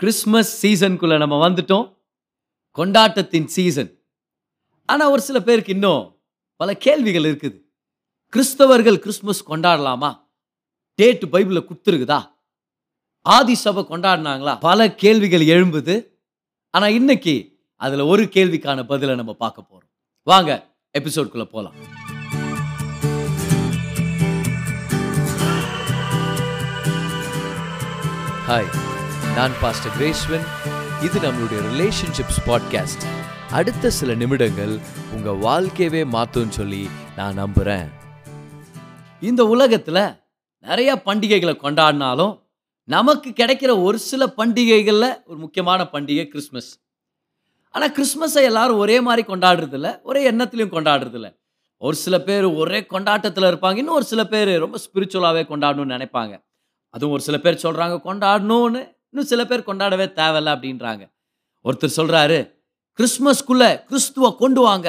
Christmas சீசனுக்குள்ளே நம்ம வந்துட்டோம். கொண்டாட்டத்தின் season ஆனால் ஒரு சில பேருக்கு இன்னும் பல கேள்விகள் இருக்குது. கிறிஸ்தவர்கள் கிறிஸ்மஸ் கொண்டாடலாமா? டேட் பைபிளில் கொடுத்துருக்குதா ஆதி சபை கொண்டாடினாங்களா? பல கேள்விகள் எழும்புது. ஆனால் இன்னைக்கு அதில் ஒரு கேள்விக்கான பதிலை நம்ம பார்க்க போகிறோம் வாங்க எபிசோட்குள்ளே போகலாம் ஹாய் நான் பாஸ்டர் கிரேஸ்வன் இது நம்மளுடைய ரிலேஷன்ஷிப்ஸ் பாட்காஸ்ட் அடுத்த சில நிமிடங்கள் உங்க வாழ்க்கையவே மாத்தும்னு சொல்லி நான் நம்புறேன். இந்த உலகத்தில் நிறைய பண்டிகைகளை கொண்டாடினாலும் நமக்கு கிடைக்கிற ஒரு சில பண்டிகைகளில் ஒரு முக்கியமான பண்டிகை கிறிஸ்மஸ். ஆனால் கிறிஸ்மஸை எல்லாரும் ஒரே மாதிரி கொண்டாடுறதில்ல ஒரே எண்ணத்துலையும் கொண்டாடுறதில்ல. ஒரு சில பேர் ஒரே கொண்டாட்டத்தில் இருப்பாங்க இன்னும் ஒரு சில பேர் ரொம்ப ஸ்பிரிச்சுவலாகவே கொண்டாடணும்னு நினைப்பாங்க. அதுவும் ஒரு சில பேர் சொல்கிறாங்க கொண்டாடணும்னு. இன்னும் சில பேர் கொண்டாடவே தேவையில்ல அப்படின்றாங்க. ஒருத்தர் சொல்கிறாரு கிறிஸ்மஸ்க்குள்ளே கிறிஸ்துவ கொண்டு வாங்க.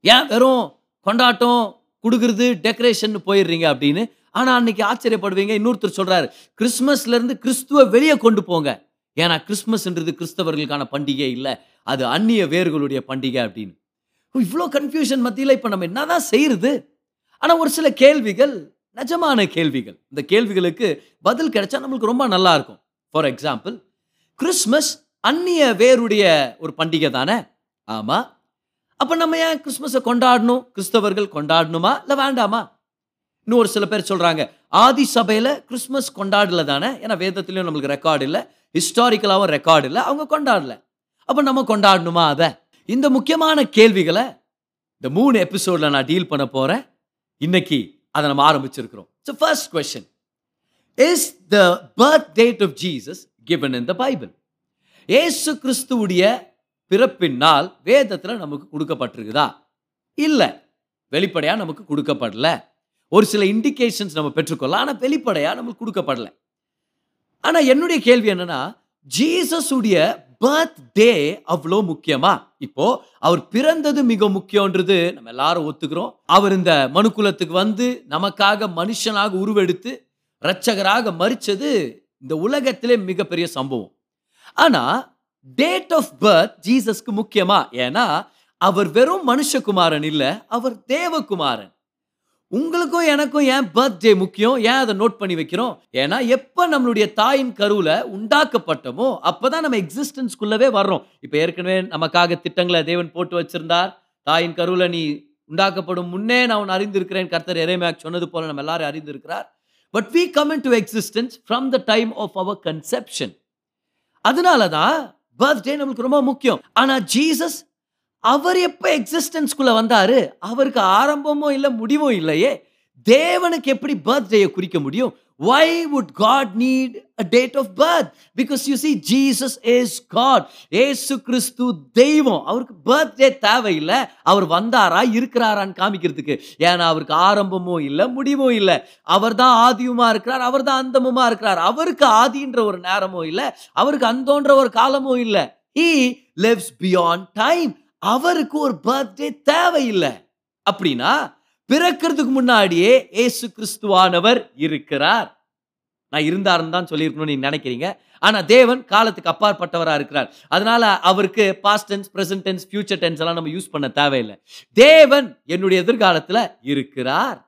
ஏன் வெறும் கொண்டாட்டம் கொடுக்குறது டெக்கரேஷன் போயிடுறீங்க? அப்படின்னு. ஆனால் அன்னைக்கு ஆச்சரியப்படுவீங்க. இன்னொருத்தர் சொல்கிறாரு கிறிஸ்மஸ்லேருந்து கிறிஸ்துவ வெளியே கொண்டு போங்க. ஏன்னா கிறிஸ்மஸ்ன்றது கிறிஸ்தவர்களுக்கான பண்டிகை இல்லை. அது அந்நிய வேர்களுடைய பண்டிகை அப்படின்னு. இவ்வளோ கன்ஃபியூஷன் மத்தியில் இப்போ நம்ம என்ன தான் செய்கிறது ஆனால் ஒரு சில கேள்விகள் நிஜமான கேள்விகள். இந்த கேள்விகளுக்கு பதில் கிடைச்சா நம்மளுக்கு ரொம்ப நல்லா இருக்கும். ஃபார் எக்ஸாம்பிள் கிறிஸ்மஸ் அந்நிய வேருடைய ஒரு பண்டிகை தானே? ஆமாம் அப்போ நம்ம ஏன் கிறிஸ்மஸை கொண்டாடணும்? கிறிஸ்தவர்கள் கொண்டாடணுமா? இல்லை வேண்டாமா? இன்னும் ஒரு சில பேர் சொல்கிறாங்க ஆதி சபையில் கிறிஸ்மஸ் கொண்டாடல தானே? ஏன்னா வேதத்துலேயும் நம்மளுக்கு ரெக்கார்டு இல்லை ஹிஸ்டாரிக்கலாகவும் ரெக்கார்டு இல்லை அவங்க கொண்டாடல. அப்போ நம்ம கொண்டாடணுமா அதை? இந்த முக்கியமான கேள்விகளை இந்த மூணு எபிசோடில் நான் டீல் பண்ண போகிறேன் இன்னைக்கு அதை நம்ம ஆரம்பிச்சிருக்கிறோம். So first question is the birth date of Jesus given in the Bible Yesu கிறிஸ்துவுடைய பிறப்பினால் வேதத்தில் நமக்கு கொடுக்கப்பட்டிருக்குதா? இல்லை. வெளிப்படையாக நமக்கு கொடுக்கப்படல. ஒரு சில இண்டிகேஷன்ஸ் நம்ம பெற்றுக்கொள்ளலாம் ஆனால் வெளிப்படையாக நமக்கு கொடுக்கப்படல. ஆனால் என்னுடைய கேள்வி என்னன்னா ஜீசஸுடைய பர்த் டே அவ்வளோ முக்கியமா? இப்போ அவர் பிறந்தது மிக முக்கியன்றது நம்ம எல்லாரும் ஒத்துக்கிறோம். அவர் இந்த மனுக்குலத்துக்கு வந்து நமக்காக மனுஷனாக உருவெடுத்து ரட்சகராக மறிச்சது இந்த உலகத்திலே மிகப்பெரிய சம்பவம். ஆனா டேட் ஆஃப் பர்த் ஜீசஸ்க்கு முக்கியமா? ஏன்னா அவர் வெறும் மனுஷகுமாரன் இல்லை அவர் தேவகுமாரன். உங்களுக்கும் எனக்கும் ஏன் பர்த்டே முக்கியம்? ஏன் அதை நோட் பண்ணி வைக்கிறோம்? ஏன்னா எப்போ நம்மளுடைய தாயின் கருவில் உண்டாக்கப்பட்டமோ அப்பதான் நம்ம எக்ஸிஸ்டன்ஸ்குள்ளவே வர்றோம். இப்போ ஏற்கனவே நமக்காக திட்டங்களை தேவன் போட்டு வச்சிருந்தார். தாயின் கருவில் நீ உண்டாக்கப்படும் முன்னே நான் உன்னை அறிந்திருக்கிறேன். கர்த்தர் எரேமியாக் சொன்னது போல நம்ம எல்லாரும் அறிந்திருக்கிறார். But we come in to existence from the time of our conception அதனால தான் பர்த்டே நம்மளுக்கு ரொம்ப முக்கியம். ஆனால் ஜீசஸ் அவர் எப்போ எக்ஸிஸ்டன்ஸ்குள்ளே வந்தார்? அவருக்கு ஆரம்பமும் இல்லை முடிவும் இல்லையே. தேவனுக்கு எப்படி பர்த்டேயை குறிக்க முடியும்? Why would God need a date of birth because you see Jesus as God Yesu Kristhu தெய்வம் அவருக்கு பர்த்டே தேவையில்லை. அவர் வந்தாரா இருக்கிறாரான்னு காமிக்கிறதுக்கு. ஏன்னா அவருக்கு ஆரம்பமும் இல்லை முடிவும் இல்லை. அவர் தான் ஆதியுமா இருக்கிறார் அவர் தான் அந்தமுமா இருக்கிறார். அவருக்கு ஆதின்ற ஒரு நேரமும் இல்லை அவருக்கு அந்தோன்ற ஒரு காலமும் இல்லை. ஹீ லிவ்ஸ் பியாண்ட் டைம் அவருக்கு ஒரு பர்த்டே தேவையில்லை. அப்படின்னா பிறக்கிறதுக்கு முன்னாடியே ஏசு கிறிஸ்துவானவர் இருக்கிறார். நான் இருந்தாருன்னு தான் சொல்லியிருக்கணும்னு நீங்கள் நினைக்கிறீங்க. ஆனா தேவன் காலத்துக்கு அப்பாற்பட்டவராக இருக்கிறார். அதனால அவருக்கு past tense present tense future tense எல்லாம் நம்ம யூஸ் பண்ண தேவையில்லை. தேவன் என்னுடைய எதிர்காலத்தில் இருக்கிறார்.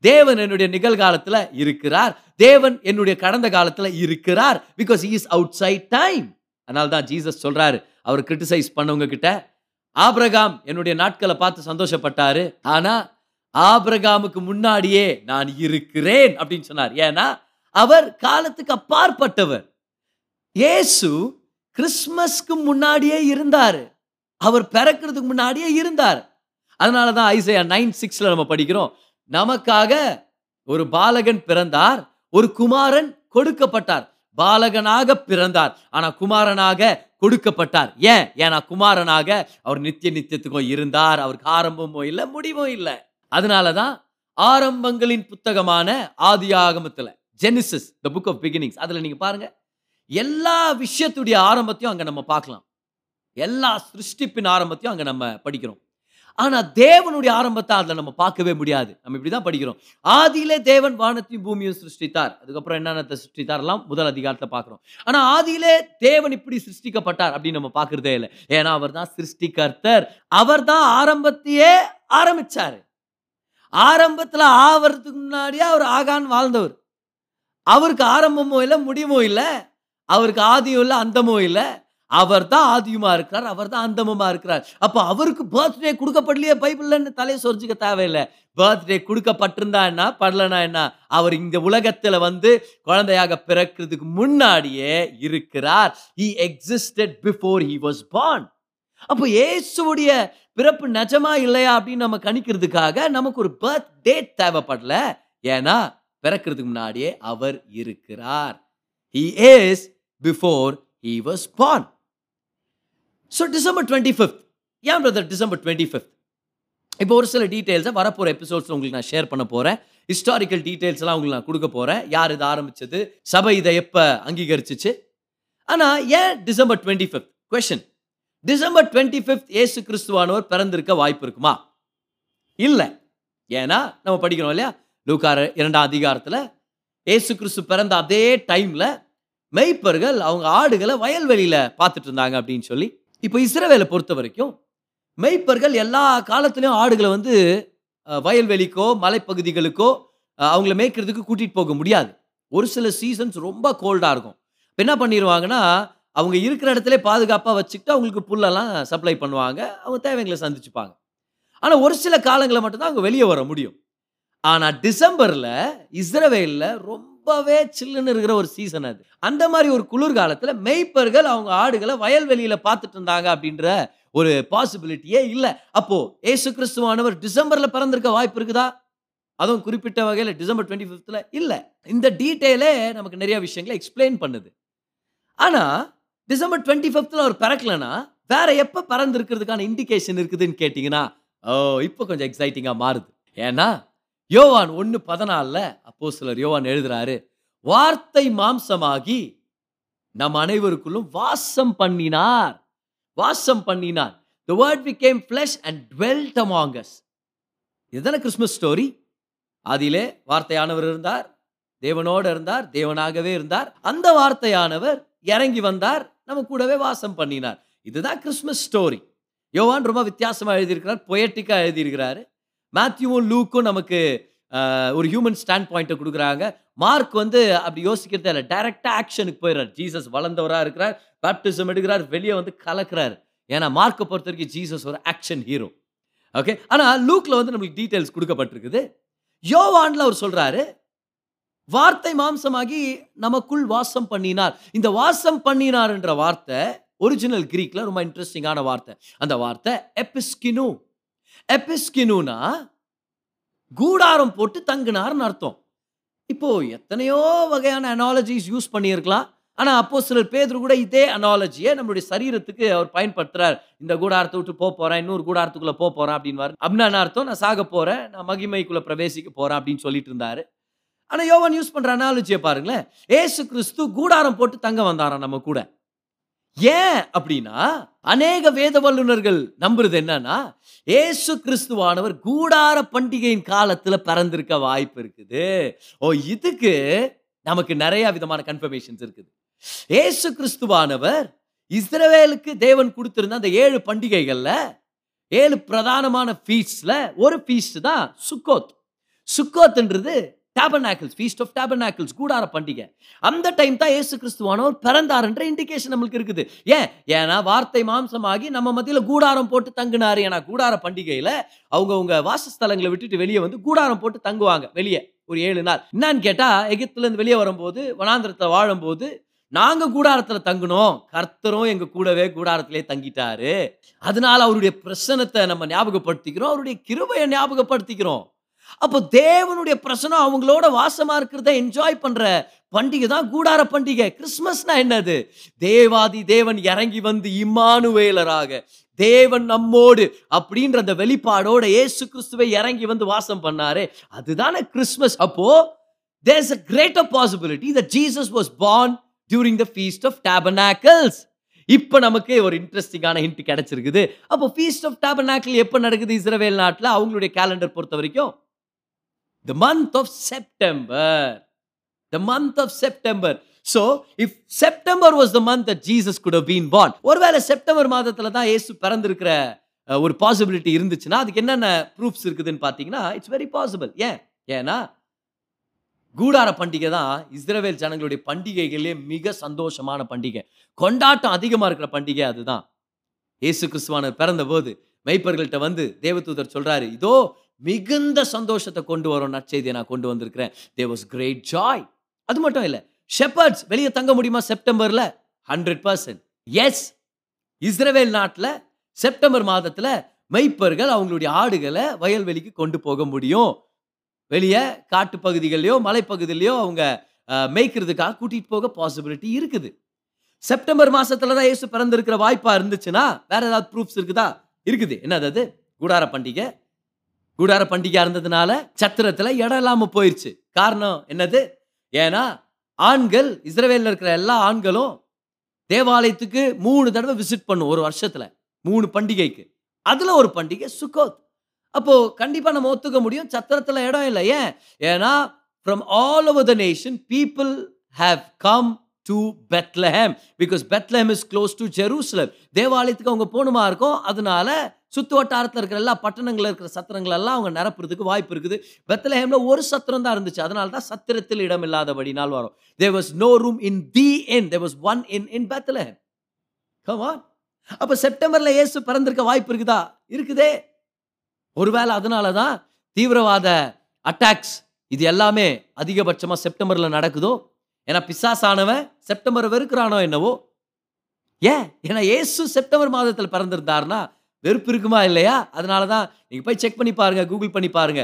தேவன் என்னுடைய நிகழ்காலத்தில் இருக்கிறார். தேவன் என்னுடைய கடந்த காலத்தில் இருக்கிறார். Because is outside time அதனால தான் ஜீசஸ் சொல்றாரு. அவர் கிரிட்டிசைஸ் பண்ணவங்க கிட்ட ஆபிரகாம் என்னுடைய நாட்களை பார்த்து சந்தோஷப்பட்டாரு. ஆனா ஆபிரகாமுக்கு முன்னாடியே நான் இருக்கிறேன் அப்படின்னு சொன்னார். ஏன்னா அவர் காலத்துக்கு அப்பாற்பட்டவர். இயேசு கிறிஸ்மஸ்க்கு முன்னாடியே இருந்தார். அவர் பிறக்கிறதுக்கு முன்னாடியே இருந்தார். அதனால தான் ஐசையா நைன் சிக்ஸில் நம்ம படிக்கிறோம். நமக்காக ஒரு பாலகன் பிறந்தார் ஒரு குமாரன் கொடுக்கப்பட்டார். பாலகனாக பிறந்தார் ஆனால் குமாரனாக கொடுக்கப்பட்டார். ஏன்? ஏன்னா குமாரனாக அவர் நித்திய நித்தியத்துக்கும் இருந்தார். அவருக்கு ஆரம்பமும் இல்லை முடிவும் இல்லை. அதனால தான் ஆரம்பங்களின் புத்தகமான ஆதி ஆகமத்தில் Genesis the book of beginnings அதில் நீங்கள் பாருங்கள் எல்லா விஷயத்துடைய ஆரம்பத்தையும் அங்கே நம்ம பார்க்கலாம். எல்லா சிருஷ்டிப்பின் ஆரம்பத்தையும் அங்கே நம்ம படிக்கிறோம். ஆனால் தேவனுடைய ஆரம்பத்தை அதில் நம்ம பார்க்கவே முடியாது. நம்ம இப்படி தான் படிக்கிறோம். ஆதியிலே தேவன் வானத்தையும் பூமியும் சிருஷ்டித்தார். அதுக்கப்புறம் என்னென்ன சிருஷ்டித்தார்லாம் முதல் அதிகாரத்தை பார்க்குறோம். ஆனால் ஆதியிலே தேவன் இப்படி சிருஷ்டிக்கப்பட்டார் அப்படின்னு நம்ம பார்க்குறதே இல்லை. ஏன்னா அவர் தான் சிருஷ்டிகர்த்தர் அவர் தான் ஆரம்பத்தையே ஆரம்பித்தார் ஆரம்பத்தில் ஆவறதுக்கு முன்னாடியே அவர் ஆகான் வாழ்ந்தவர். அவருக்கு ஆரம்பமும் இல்லை முடிவும் இல்லை அவருக்கு ஆதியும் இல்லை அந்தமும் இல்லை. அவர் தான் ஆதியுமா இருக்கிறார் அவர் தான் அந்தமுமா இருக்கிறார். அப்போ அவருக்கு பர்த்டே கொடுக்கப்படலையே பைபிள்லன்னு தலையை சொரிஞ்சிக்க தேவையில்லை. பர்த்டே கொடுக்கப்பட்டிருந்தா என்ன படலனா என்ன? அவர் இந்த உலகத்தில் வந்து குழந்தையாக பிறக்கிறதுக்கு முன்னாடியே இருக்கிறார். He existed before he was born அப்போ இயேசுவுடைய பிறப்பு நிஜமா இல்லையா அப்படின்னு நம்ம கணிக்கிறதுக்காக நமக்கு ஒரு பர்த் டேட் தேவைப்படல. ஏன்னா பிறக்கிறதுக்கு முன்னாடியே அவர் இருக்கிறார். He is before he was born so December twenty fifth ஏன் பிரதர் டிசம்பர் டுவெண்ட்டி ஃபிஃப்த் இப்போ ஒரு சில டீட்டெயில்ஸை வரப்போகிற எபிசோட்ஸ் உங்களுக்கு நான் ஷேர் பண்ண போகிறேன் ஹிஸ்டாரிக்கல் டீட்டெயில்ஸ்லாம் உங்களுக்கு நான் கொடுக்க போகிறேன் யார் இது ஆரம்பிச்சது? சபை இதை எப்போ அங்கீகரிச்சிச்சு? ஆனால் ஏன் December twenty fifth question December twenty fifth Yesu கிறிஸ்துவானவர் பிறந்திருக்க வாய்ப்பு இருக்குமா இல்லை. ஏன்னா நம்ம படிக்கிறோம் இல்லையா? லூக்கார இரண்டாம் அதிகாரத்தில் ஏசு கிறிஸ்து பிறந்த அதே டைமில் மெய்ப்பர்கள் அவங்க ஆடுகளை வயல்வெளியில் பார்த்துட்டு இருந்தாங்க அப்படின்னு சொல்லி இப்போ இஸ்ரவேலை பொறுத்த வரைக்கும் மெய்ப்பர்கள் எல்லா காலத்துலேயும் ஆடுகளை வந்து வயல்வெளிக்கோ மலைப்பகுதிகளுக்கோ அவங்கள மேய்க்கிறதுக்கு கூட்டிகிட்டு போக முடியாது. ஒரு சில சீசன்ஸ் ரொம்ப கோல்டாக இருக்கும். இப்போ என்ன பண்ணிடுவாங்கன்னா அவங்க இருக்கிற இடத்துல பாதுகாப்பாக வச்சுக்கிட்டு அவங்களுக்கு புல்லெல்லாம் சப்ளை பண்ணுவாங்க. அவங்க தேவைங்களை சந்திச்சுப்பாங்க. ஆனால் ஒரு சில காலங்களில் மட்டும்தான் அவங்க வெளியே வர முடியும். ஆனால் டிசம்பரில் இஸ்ரவேலில் ரொம்பவே சில்லுன்னு இருக்கிற ஒரு சீசன் அது. அந்த மாதிரி ஒரு குளிர்காலத்தில் மெய்ப்பர்கள் அவங்க ஆடுகளை வயல்வெளியில் பார்த்துட்டு இருந்தாங்க அப்படின்ற ஒரு பாசிபிலிட்டியே இல்லை. அப்போது ஏசு கிறிஸ்துவானவர் டிசம்பரில் பிறந்திருக்க வாய்ப்பு இருக்குதா? அதுவும் குறிப்பிட்ட வகையில் டிசம்பர் டுவெண்ட்டி ஃபிஃப்த்தில் இல்லை. இந்த டீட்டெயிலே நமக்கு நிறைய விஷயங்களை எக்ஸ்பிளைன் பண்ணுது. ஆனால் டிசம்பர் டுவெண்ட்டி ஃபிஃப்த்தில் அவர் பிறக்கலனா வேற எப்போ பிறந்திருக்கிறதுக்கான இண்டிகேஷன் இருக்குதுன்னு கேட்டிங்கன்னா ஓ இப்போ கொஞ்சம் எக்ஸைட்டிங்காக மாறுது. ஏன்னா யோவான் ஒன்று பதினாலில் அப்போ சிலர் யோவான் எழுதுறாரு வார்த்தை மாம்சமாகி நம் அனைவருக்குள்ளும் வாசம் பண்ணினார். வாசம் பண்ணினார். The word became flesh and among us. இதுதானே கிறிஸ்மஸ் ஸ்டோரி அதிலே வார்த்தையானவர் இருந்தார் தேவனோடு இருந்தார் தேவனாகவே இருந்தார். அந்த வார்த்தையானவர் இறங்கி வந்தார் நம்ம கூடவே வாசம் பண்ணினார். இதுதான் கிறிஸ்மஸ் ஸ்டோரி. யோவான் ரொம்ப வித்தியாசமாக எழுதியிருக்கிறார் பொயட்டிக்காக எழுதியிருக்கிறாரு. மேத்யூவும் லூக்கும் நமக்கு ஒரு ஹியூமன் ஸ்டாண்ட் பாயிண்ட்டை கொடுக்குறாங்க. மார்க் வந்து அப்படி யோசிக்கிறதே இல்லை. டைரெக்டாக ஆக்ஷனுக்கு போயிடுறார். ஜீசஸ் வளர்ந்தவராக இருக்கிறார் பேப்டிசம் எடுக்கிறார் வெளியே வந்து கலக்கிறார். ஏன்னா மார்க்கை பொறுத்த வரைக்கும் ஜீசஸ் ஒரு ஆக்ஷன் ஹீரோ ஓகே ஆனால் லூக்கில் வந்து நம்மளுக்கு டீட்டெயில்ஸ் கொடுக்கப்பட்டிருக்குது. யோவான்ல அவர் சொல்கிறாரு வார்த்தை மாம்சமாகி நமக்குள் வாசம் பண்ணினார். இந்த வாசம் பண்ணினார்ன்ற வார்த்தை ஒரிஜினல் கிரீக்ல ரொம்ப இன்ட்ரெஸ்டிங்கான வார்த்தை. அந்த வார்த்தை எபிஸ்கினு எபிஸ்கினுனா கூடாரம் போட்டு தங்குனார்னு அர்த்தம். இப்போ எத்தனையோ வகையான அனாலஜிஸ் யூஸ் பண்ணியிருக்கலாம். ஆனால் அப்போ சிலர் பேதர் கூட இதே அனாலஜியை நம்மளுடைய சரீரத்துக்கு அவர் பயன்படுத்துறார். இந்த கூடாரத்தை விட்டு போக போறேன் இன்னொரு கூடாரத்துக்குள்ள போக போறேன் அப்படின்னு அப்படின்னா என்ன அர்த்தம் நான் சாக போறேன் நான் மகிமைக்குள்ள பிரவேசிக்க போறேன் அப்படின்னு சொல்லிட்டு இருந்தாரு. ஆனால் யோவான் யூஸ் பண்ணுற அனாலஜியை பாருங்களேன். ஏசு கிறிஸ்து கூடாரம் போட்டு தங்க வந்தாராம் நம்ம கூட. ஏன் அப்படின்னா அநேக வேத வல்லுனர்கள் நம்புறது என்னன்னா ஏசு கிறிஸ்துவானவர் கூடார பண்டிகையின் காலத்தில் பிறந்திருக்க வாய்ப்பு இருக்குது. ஓ இதுக்கு நமக்கு நிறைய விதமான கன்ஃபர்மேஷன்ஸ் இருக்குது. ஏசு கிறிஸ்துவானவர் இஸ்ரவேலுக்கு தேவன் கொடுத்திருந்த அந்த ஏழு பண்டிகைகளில் ஏழு பிரதானமான ஃபீஸ்ட்ல ஒரு ஃபீஸ்ட் தான் சுக்கோத். சுக்கோத்ன்றது டேபர்நாக்கிள்ஸ் ஃபீஸ்ட் ஆஃப் டேபர்நாக்கிள்ஸ் கூடார பண்டிகை. அந்த டைம் தான் ஏசு கிறிஸ்துவானவர் பிறந்தாருன்ற இண்டிகேஷன் நம்மளுக்கு இருக்குது. ஏன்? ஏன்னா வார்த்தை மாம்சமாகி நம்ம மத்தியில் கூடாரம் போட்டு தங்குனாரு. ஏன்னா கூடார பண்டிகையில் அவங்கவுங்க வாசஸ்தலங்களை விட்டுட்டு வெளியே வந்து கூடாரம் போட்டு தங்குவாங்க வெளியே. ஒரு ஏழு நாள். என்னன்னு கேட்டால் எகிப்துலேருந்து வெளியே வரும்போது வனாந்திரத்தில் வாழும்போது நாங்கள் கூடாரத்தில் தங்கினோம். கர்த்தரும் எங்கள் கூடவே கூடாரத்திலே தங்கிட்டாரு. அதனால அவருடைய பிரசனத்தை நம்ம ஞாபகப்படுத்திக்கிறோம். அவருடைய கிருபையை ஞாபகப்படுத்திக்கிறோம். அப்போ தேவனுடைய பிரசனம் அவங்களோட வாசமா இருக்கிறத என்ஜாய் பண்ற பண்டிகை தான் கூடார பண்டிகை. கிறிஸ்மஸ்னா என்னது? தேவாதி தேவன் இறங்கி வந்து இம்மானுவேலராக தேவன் நம்மோடு அப்படின்ற அந்த வெளிப்பாடோட ஏசு கிறிஸ்துவை இறங்கி வந்து வாசம் பண்ணாரே அதுதானே கிறிஸ்மஸ். அப்போ there's a greater possibility the Jesus was born during the feast of tabernacles இப்போ நமக்கு ஒரு இன்ட்ரெஸ்டிங்கான ஹிண்ட் கிடைச்சிருக்குது. அப்போ ஃபீஸ்ட் ஆஃப் டேபனாக்கிள் எப்போ நடக்குது இஸ்ரவேல் நாட்டில்? அவங்களுடைய கேலண்டர் பொறுத்த வரைக்கும் the month of September the month of September so if September was the month that Jesus could have been born ஒருவேளை செப்டம்பர் மாதத்தில் தான் இயேசு பிறந்திருக்கிற ஒரு பாசிபிலிட்டி இருந்துச்சுன்னா அதுக்கு என்னென்ன ப்ரூஃப்ஸ் இருக்குதுன்னு பார்த்தீங்கன்னா இட்ஸ் வெரி பாசிபிள் ஏன்? ஏன்னா கூடார பண்டிகை தான் இஸ்ரவேல் ஜனங்களுடைய பண்டிகைகளே மிக சந்தோஷமான பண்டிகை. கொண்டாட்டம் அதிகமாக இருக்கிற பண்டிகை அதுதான். இயேசு கிறிஸ்துவானர் பிறந்த போது மெய்ப்பர்கள்ட்ட வந்து தேவதூதர் சொல்கிறாரு இதோ மிகுந்த சந்தோஷத்தை கொண்டு வரும் நற்செய்தியை நான் கொண்டு வந்திருக்கிறேன். தே வாஸ் கிரேட் ஜாய் அது மட்டும் இல்லை ஷெப்பர்ட்ஸ் வெளியே தங்க முடியுமா செப்டம்பரில்? ஹண்ட்ரட் பர்சன்ட் எஸ் இஸ்ரவேல் நாட்டில் செப்டம்பர் மாதத்தில் மெய்ப்பர்கள் அவங்களுடைய ஆடுகளை வயல்வெளிக்கு கொண்டு போக முடியும். வெளியே காட்டு பகுதிகள்லையோ மலைப்பகுதியிலையோ அவங்க மேய்க்கிறதுக்காக கூட்டிகிட்டு போக பாசிபிலிட்டி இருக்குது. செப்டம்பர் மாதத்தில் தான் இயேசு பிறந்திருக்கிற வாய்ப்பாக இருந்துச்சுன்னா வேறு ஏதாவது ப்ரூஃப்ஸ் இருக்குதா? இருக்குது. என்னது அது? கூடார பண்டிகை. கூடார பண்டிகையா இருந்ததுனால சத்திரத்துல இடம் இல்லாம போயிருச்சு. காரணம் என்னது? ஏன்னா ஆண்கள் இஸ்ரவேல்ல இருக்கிற எல்லா ஆண்களும் தேவாலயத்துக்கு மூணு தடவை விசிட் பண்ணும் ஒரு வருஷத்துல. மூணு பண்டிகைக்கு. அதுல ஒரு பண்டிகை சுக்கோத். அப்போ கண்டிப்பா நம்ம ஒத்துக்க முடியும். சத்திரத்துல இடம் இல்லை. ஏன்? ஏன்னா from all over the nation people have come to Bethlehem because Bethlehem is close to Jerusalem தேவாலயத்துக்கு அவங்க போகணுமா இருக்கும்? அதனால சுத்து வட்டாரத்தில் இருக்கிற எல்லா பட்டணங்களில் இருக்கிற சத்திரங்கள் எல்லாம் அவங்க நிரப்புறதுக்கு வாய்ப்பு இருக்குது. பெத்லஹேமில் ஒரு சத்திரம் தான் இருந்துச்சு. அதனால தான் சத்திரத்தில் இடம் இல்லாதபடி நாள் வரும் there was no room in the inn there was one inn in Bethlehem come on அப்போ செப்டம்பரில் இயேசு பிறந்திருக்க வாய்ப்பு இருக்குதா? இருக்குதே. ஒருவேளை அதனால தான் தீவிரவாத அட்டாக்ஸ் இது எல்லாமே அதிகபட்சமாக செப்டம்பரில் நடக்குதோ? ஏன்னா பிசாசானவன் செப்டம்பர் வெறுக்கிறானோ என்னவோ? ஏன்? ஏன்னா ஏசு செப்டம்பர் மாதத்தில் பிறந்திருந்தார்னா வெறுப்பு இருக்குமா இல்லையா? அதனால தான் நீங்கள் போய் செக் பண்ணி பாருங்க கூகுள் பண்ணி பாருங்க.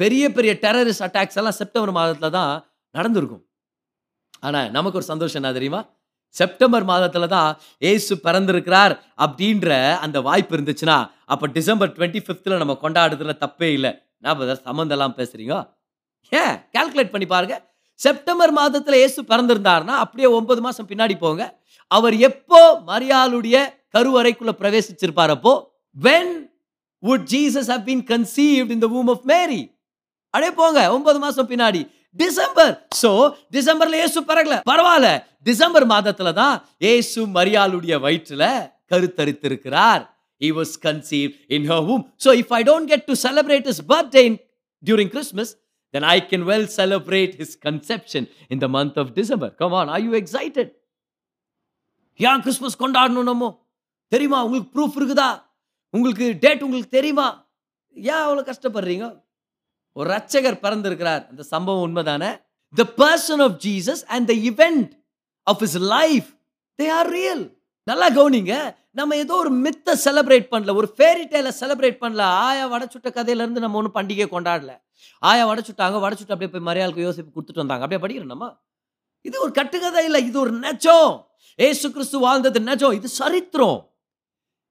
பெரிய பெரிய டெரரிஸ்ட் அட்டாக்ஸ் எல்லாம் செப்டம்பர் மாதத்தில் தான் நடந்திருக்கும். ஆனால் நமக்கு ஒரு சந்தோஷம் என்ன தெரியுமா? செப்டம்பர் மாதத்தில் தான் ஏசு பிறந்திருக்கிறார் அப்படின்ற அந்த வாய்ப்பு இருந்துச்சுன்னா அப்போ டிசம்பர் டுவெண்ட்டி ஃபிஃப்த்தில் நம்ம கொண்டாடுறதுல தப்பே இல்லை. நான் சம்மந்தெல்லாம் பேசுகிறீங்க ஏன்? கால்குலேட் பண்ணி பாருங்கள் செப்டம்பர் மாதத்தில் இயேசு பிறந்திருந்தார்னா அப்படியே ஒன்பது மாதம் பின்னாடி போங்க. அவர் எப்போ மரியாளுடைய கருவறைக்குள்ள பிரவேசிச்சிருப்பார் அப்போ? When would Jesus have been conceived in the womb of Mary அடே போங்க ஒன்பது மாதம் பின்னாடி. டிசம்பர் ஸோ டிசம்பர்ல இயேசு பிறகல பரவாயில்ல டிசம்பர் மாதத்துல தான் இயேசு மரியாளுடைய வயிற்றுல கருத்தரித்திருக்கிறார். He was conceived in her womb. So if i don't get to celebrate his birthday in, during christmas then i can well celebrate his conception in the month of december. Come on are you excited? ஏன் Christmas கொண்டாடணும் நம்ம. தெரியுமா? உங்களுக்கு proof இருக்குதா? உங்களுக்கு date உங்களுக்கு தெரியுமா? ஏன் அவ்வளோ கஷ்டப்படுறீங்க? ஒரு ரச்சகர் பிறந்திருக்கிறார். அந்த சம்பவம் உண்மைதானே? The person of Jesus and the event of his life they are real நல்லா கவனிங்க. நம்ம ஏதோ ஒரு மித்தை செலிப்ரேட் பண்ணல ஒரு ஃபேரி டேல செலிப்ரேட் பண்ணல. ஆயா வடச்சுட்ட கதையிலேருந்து நம்ம ஒன்றும் பண்டிகை கொண்டாடல. ஆயா வடச்சுட்டாங்க வடச்சுட்டு அப்படியே போய் மரியாளுக்கு யோசிப்பு கொடுத்துட்டு வந்தாங்க. அப்படியே படிக்கிறோம் நம்ம. இது ஒரு கட்டுக்கதை இல்லை இது ஒரு நெஜம். ஏசு கிறிஸ்து வாழ்ந்தது நெஜம். இது சரித்திரம்.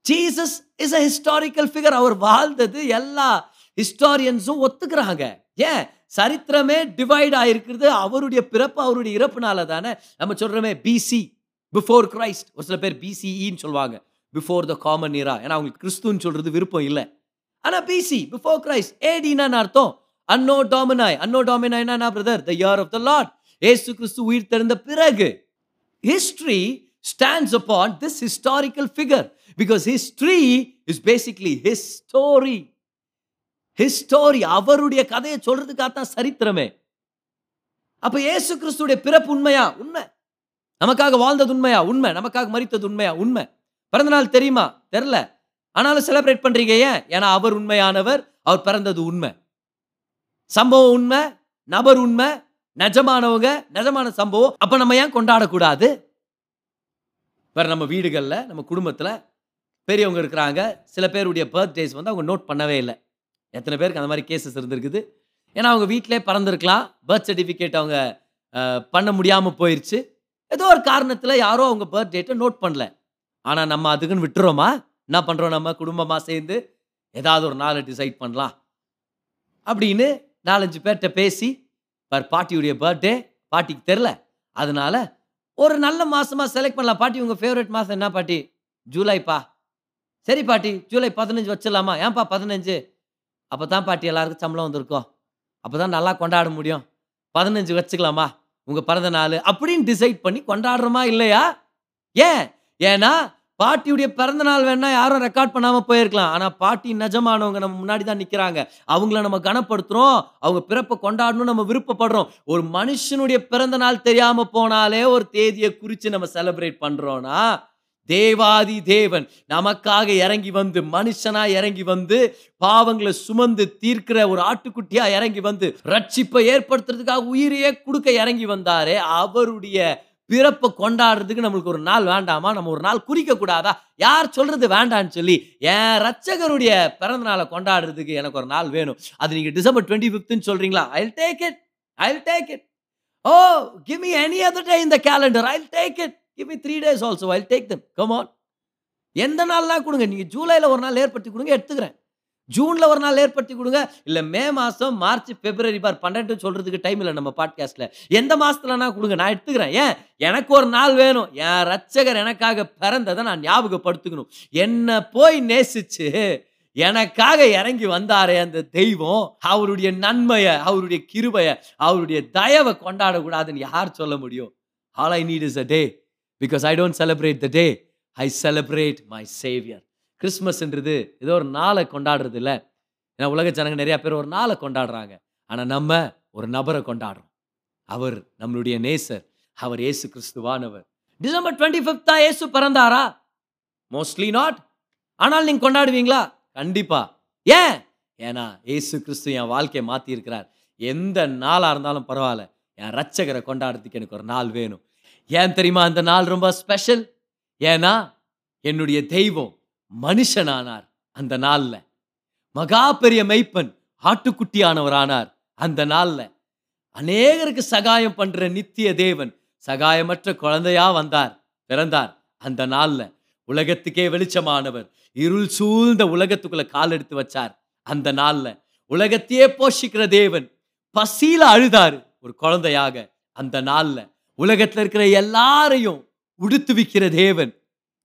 Jesus is a historical figure அவர் வாழ்ந்தது எல்லா ஹிஸ்டாரியன்ஸும் ஒத்துக்கிறாங்க. ஏன்? சரித்திரமே டிவைட் ஆகிருக்கிறது அவருடைய பிறப்பு அவருடைய இறப்புனால தானே நம்ம சொல்கிறோமே பிசி பிஃபோர் கிரைஸ்ட் ஒரு சில பேர் பிசிஇன்னு சொல்லுவாங்க. பிஃபோர் த காமன் இரா ஏன்னா அவங்களுக்கு கிறிஸ்துன்னு சொல்றது விருப்பம் இல்லை. ஆனால் பிசி பிஃபோர் கிரைஸ்ட் ஏடினா அர்த்தம். Anno domini anno டாமினாய்னா brother the year of the lord Yesu Kristhu உயிர் தெரிந்த பிறகு history stands upon this historical figure because history is basically his story அவருடைய கதையை சொல்றதுக்காக தான் சரித்திரமே. அப்ப இயேசு கிறிஸ்துடைய பிறப்பு உண்மையா? உண்மை. நமக்காக வாழ்ந்தது உண்மையா? உண்மை. நமக்காக மறித்தது உண்மையா? உண்மை. பிறந்த நாள் தெரியுமா? தெரில. ஆனாலும் செலிப்ரேட் பண்றீங்க ஏன்? ஏன்னா அவர் உண்மையானவர் அவர் பிறந்தது உண்மை. சம்பவம் உண்மை நபர் உண்மை நிஜமானவங்க நிஜமான சம்பவம். அப்ப நம்ம ஏன் கொண்டாடக்கூடாது? வேற நம்ம வீடுகளில் நம்ம குடும்பத்தில் பெரியவங்க இருக்கிறாங்க. சில பேருடைய பர்த்டேஸ் வந்து அவங்க நோட் பண்ணவே இல்லை. எத்தனை பேருக்கு அந்த மாதிரி கேசஸ் இருந்திருக்குது. ஏன்னா அவங்க வீட்டிலே பறந்துருக்கலாம். பர்த் சர்டிஃபிகேட் அவங்க பண்ண முடியாமல் போயிடுச்சு ஏதோ ஒரு காரணத்தில் யாரோ அவங்க பர்த்டேட்டை நோட் பண்ணல. ஆனால் நம்ம அதுக்குன்னு விட்டுறோமா? என்ன பண்ணுறோம் நம்ம? குடும்பமாக சேர்ந்து ஏதாவது ஒரு நாளை டிசைட் பண்ணலாம். அப்படின்னு நாலஞ்சு பேர்கிட்ட பேசி பர் பாட்டியுடைய பர்த்டே பாட்டிக்கு தெரில அதனால ஒரு நல்ல மாதமாக செலக்ட் பண்ணலாம். பாட்டி உங்கள் ஃபேவரட் மாதம் என்ன பாட்டி? ஜூலைப்பா. சரி பாட்டி ஜூலை பதினஞ்சு வச்சிடலாமா? ஏன்பா பதினஞ்சு? அப்போ தான் பாட்டி எல்லாருக்கும் சம்பளம் வந்திருக்கோம். அப்போ தான் நல்லா கொண்டாட முடியும். பதினஞ்சு வச்சுக்கலாமா? உங்கள் பிறந்த நாள் அப்படின்னு டிசைட் பண்ணி கொண்டாடுறோமா இல்லையா? ஏன்? ஏன்னா பாட்டியுடைய பிறந்த நாள் வேணா யாரும் ரெக்கார்ட் பண்ணாமல் போயிருக்கலாம். ஆனால் பாட்டி நிஜமானவங்க நம்ம முன்னாடி தான் நிற்கிறாங்க அவங்கள நம்ம கனப்படுத்துகிறோம் அவங்க பிறப்பை கொண்டாடணும் நம்ம விருப்பப்படுறோம். ஒரு மனுஷனுடைய பிறந்த நாள் தெரியாமல் போனாலே ஒரு தேதியை குறித்து நம்ம செலிப்ரேட் பண்ணுறோன்னா தேவாதி தேவன் நமக்காக இறங்கி வந்து மனுஷனா இறங்கி வந்து பாவங்களை சுமந்து தீர்க்கிற ஒரு ஆட்டுக்குட்டியா இறங்கி வந்து ரட்சிப்பை ஏற்படுத்துறதுக்காக உயிரையே கொடுக்க இறங்கி வந்தாரே அவருடைய பிறப்பை கொண்டாடுறதுக்கு நம்மளுக்கு ஒரு நாள் வேண்டாமா? நம்ம ஒரு நாள் குறிக்க கூடாதா? யார் சொல்றது வேண்டான்னு சொல்லி என் ரட்சகருடைய பிறந்த நாளை கொண்டாடுறதுக்கு எனக்கு ஒரு நாள் வேணும். அது நீங்க டிசம்பர் டுவெண்ட்டி ஃபிஃப்த்னு சொல்றீங்களா I take it I take it oh give me any other day இந்த calendar I take it give me three days also I take them come on எந்த நாள்லாம் கொடுங்க. நீங்கள் ஜூலையில் ஒரு நாள் ஏற்படுத்தி கொடுங்க எடுத்துக்கிறேன். ஜூனில் ஒரு நாள் ஏற்படுத்தி கொடுங்க. இல்லை மே மாதம் மார்ச் பிப்ரவரி பார் பன்னெண்டு சொல்கிறதுக்கு டைம் இல்லை நம்ம பாட்காஸ்ட்டில் எந்த மாதத்துலனா கொடுங்க நான் எடுத்துக்கிறேன். ஏன்? எனக்கு ஒரு நாள் வேணும். என் ரட்சகர் எனக்காக பிறந்ததை நான் ஞாபகப்படுத்திக்கணும். என்னை போய் நேசிச்சு எனக்காக இறங்கி வந்தாரே அந்த தெய்வம் அவருடைய நன்மையை அவருடைய கிருபையை அவருடைய தயவை கொண்டாடக்கூடாதுன்னு யார் சொல்ல முடியும்? All I need is a day because I don't celebrate the day I celebrate my saviour கிறிஸ்மஸ்ன்றது ஏதோ ஒரு நாளை கொண்டாடுறது இல்லை. ஏன்னா உலக ஜனங்க நிறையா பேர் ஒரு நாளை கொண்டாடுறாங்க. ஆனால் நம்ம ஒரு நபரை கொண்டாடுறோம். அவர் நம்மளுடைய நேசர். அவர் ஏசு கிறிஸ்துவானவர். டிசம்பர் டுவெண்ட்டி ஃபிஃப்த்தா ஏசு பிறந்தாரா? மோஸ்ட்லி நாட் ஆனால் நீங்க கொண்டாடுவீங்களா? கண்டிப்பா. ஏன்? ஏன்னா ஏசு கிறிஸ்து என் வாழ்க்கையை மாத்தி இருக்கிறார் எந்த நாளாக இருந்தாலும் பரவாயில்ல. என் ரட்சகரை கொண்டாடுறதுக்கு எனக்கு ஒரு நாள் வேணும். ஏன் தெரியுமா அந்த நாள் ரொம்ப ஸ்பெஷல் ஏன்னா என்னுடைய தெய்வம் மனுஷனானார் அந்த நாளில். மகா பெரிய மெய்ப்பன் ஆட்டுக்குட்டியானவரானார் அந்த நாளில். அநேகருக்கு சகாயம் பண்ற நித்திய தேவன் சகாயமற்ற குழந்தையா வந்தார் பிறந்தார் அந்த நாளில். உலகத்துக்கே வெளிச்சமானவர் இருள் சூழ்ந்த உலகத்துக்குள்ள கால் எடுத்து வச்சார் அந்த நாளில். உலகத்தையே போஷிக்கிற தேவன் பசியில அழுதாரு ஒரு குழந்தையாக அந்த நாளில். உலகத்தில் இருக்கிற எல்லாரையும் உடுத்துவிக்கிற தேவன்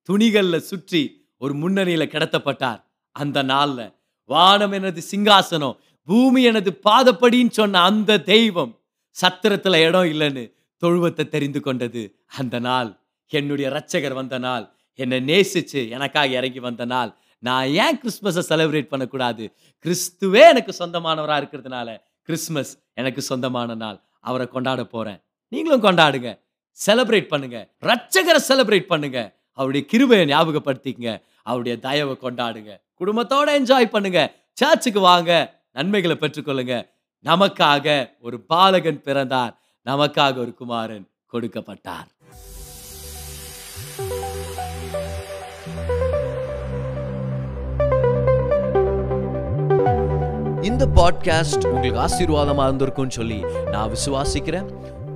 துணிகளில் சுற்றி ஒரு முன்னணியில் கிடத்தப்பட்டார். அந்த நாளில் வானம் எனது சிங்காசனம் பூமி எனது பாதப்படின்னு சொன்ன அந்த தெய்வம் சத்திரத்தில் இடம் இல்லைன்னு தொழுவத்தை தெரிந்து கொண்டது. அந்த நாள் என்னுடைய ரட்சகர் வந்த நாள் என்னை நேசிச்சு எனக்காக இறங்கி வந்த நாள். நான் ஏன் கிறிஸ்மஸை செலிப்ரேட் பண்ணக்கூடாது? கிறிஸ்துவே எனக்கு சொந்தமானவராக இருக்கிறதுனால கிறிஸ்மஸ் எனக்கு சொந்தமான நாள். அவரை கொண்டாட போகிறேன் நீங்களும் கொண்டாடுங்க. செலப்ரேட் பண்ணுங்க. ரட்சகரை செலப்ரேட் பண்ணுங்க. அவருடைய கிருபையை ஞாபகப்படுத்திக்கங்க. அவருடைய தயவை கொண்டாடுங்க. குடும்பத்தோட என்ஜாய் பண்ணுங்க. சர்ச்சுக்கு வாங்க. நன்மைகளை பெற்றுக்கொள்ளுங்க. நமக்காக ஒரு பாலகன் பிறந்தார். நமக்காக ஒரு குமாரன் கொடுக்கப்பட்டார். இந்த பாட்காஸ்ட் உங்களுக்கு ஆசீர்வாதமாக இருந்திருக்கும்னு சொல்லி நான் விசுவாசிக்கிறேன்.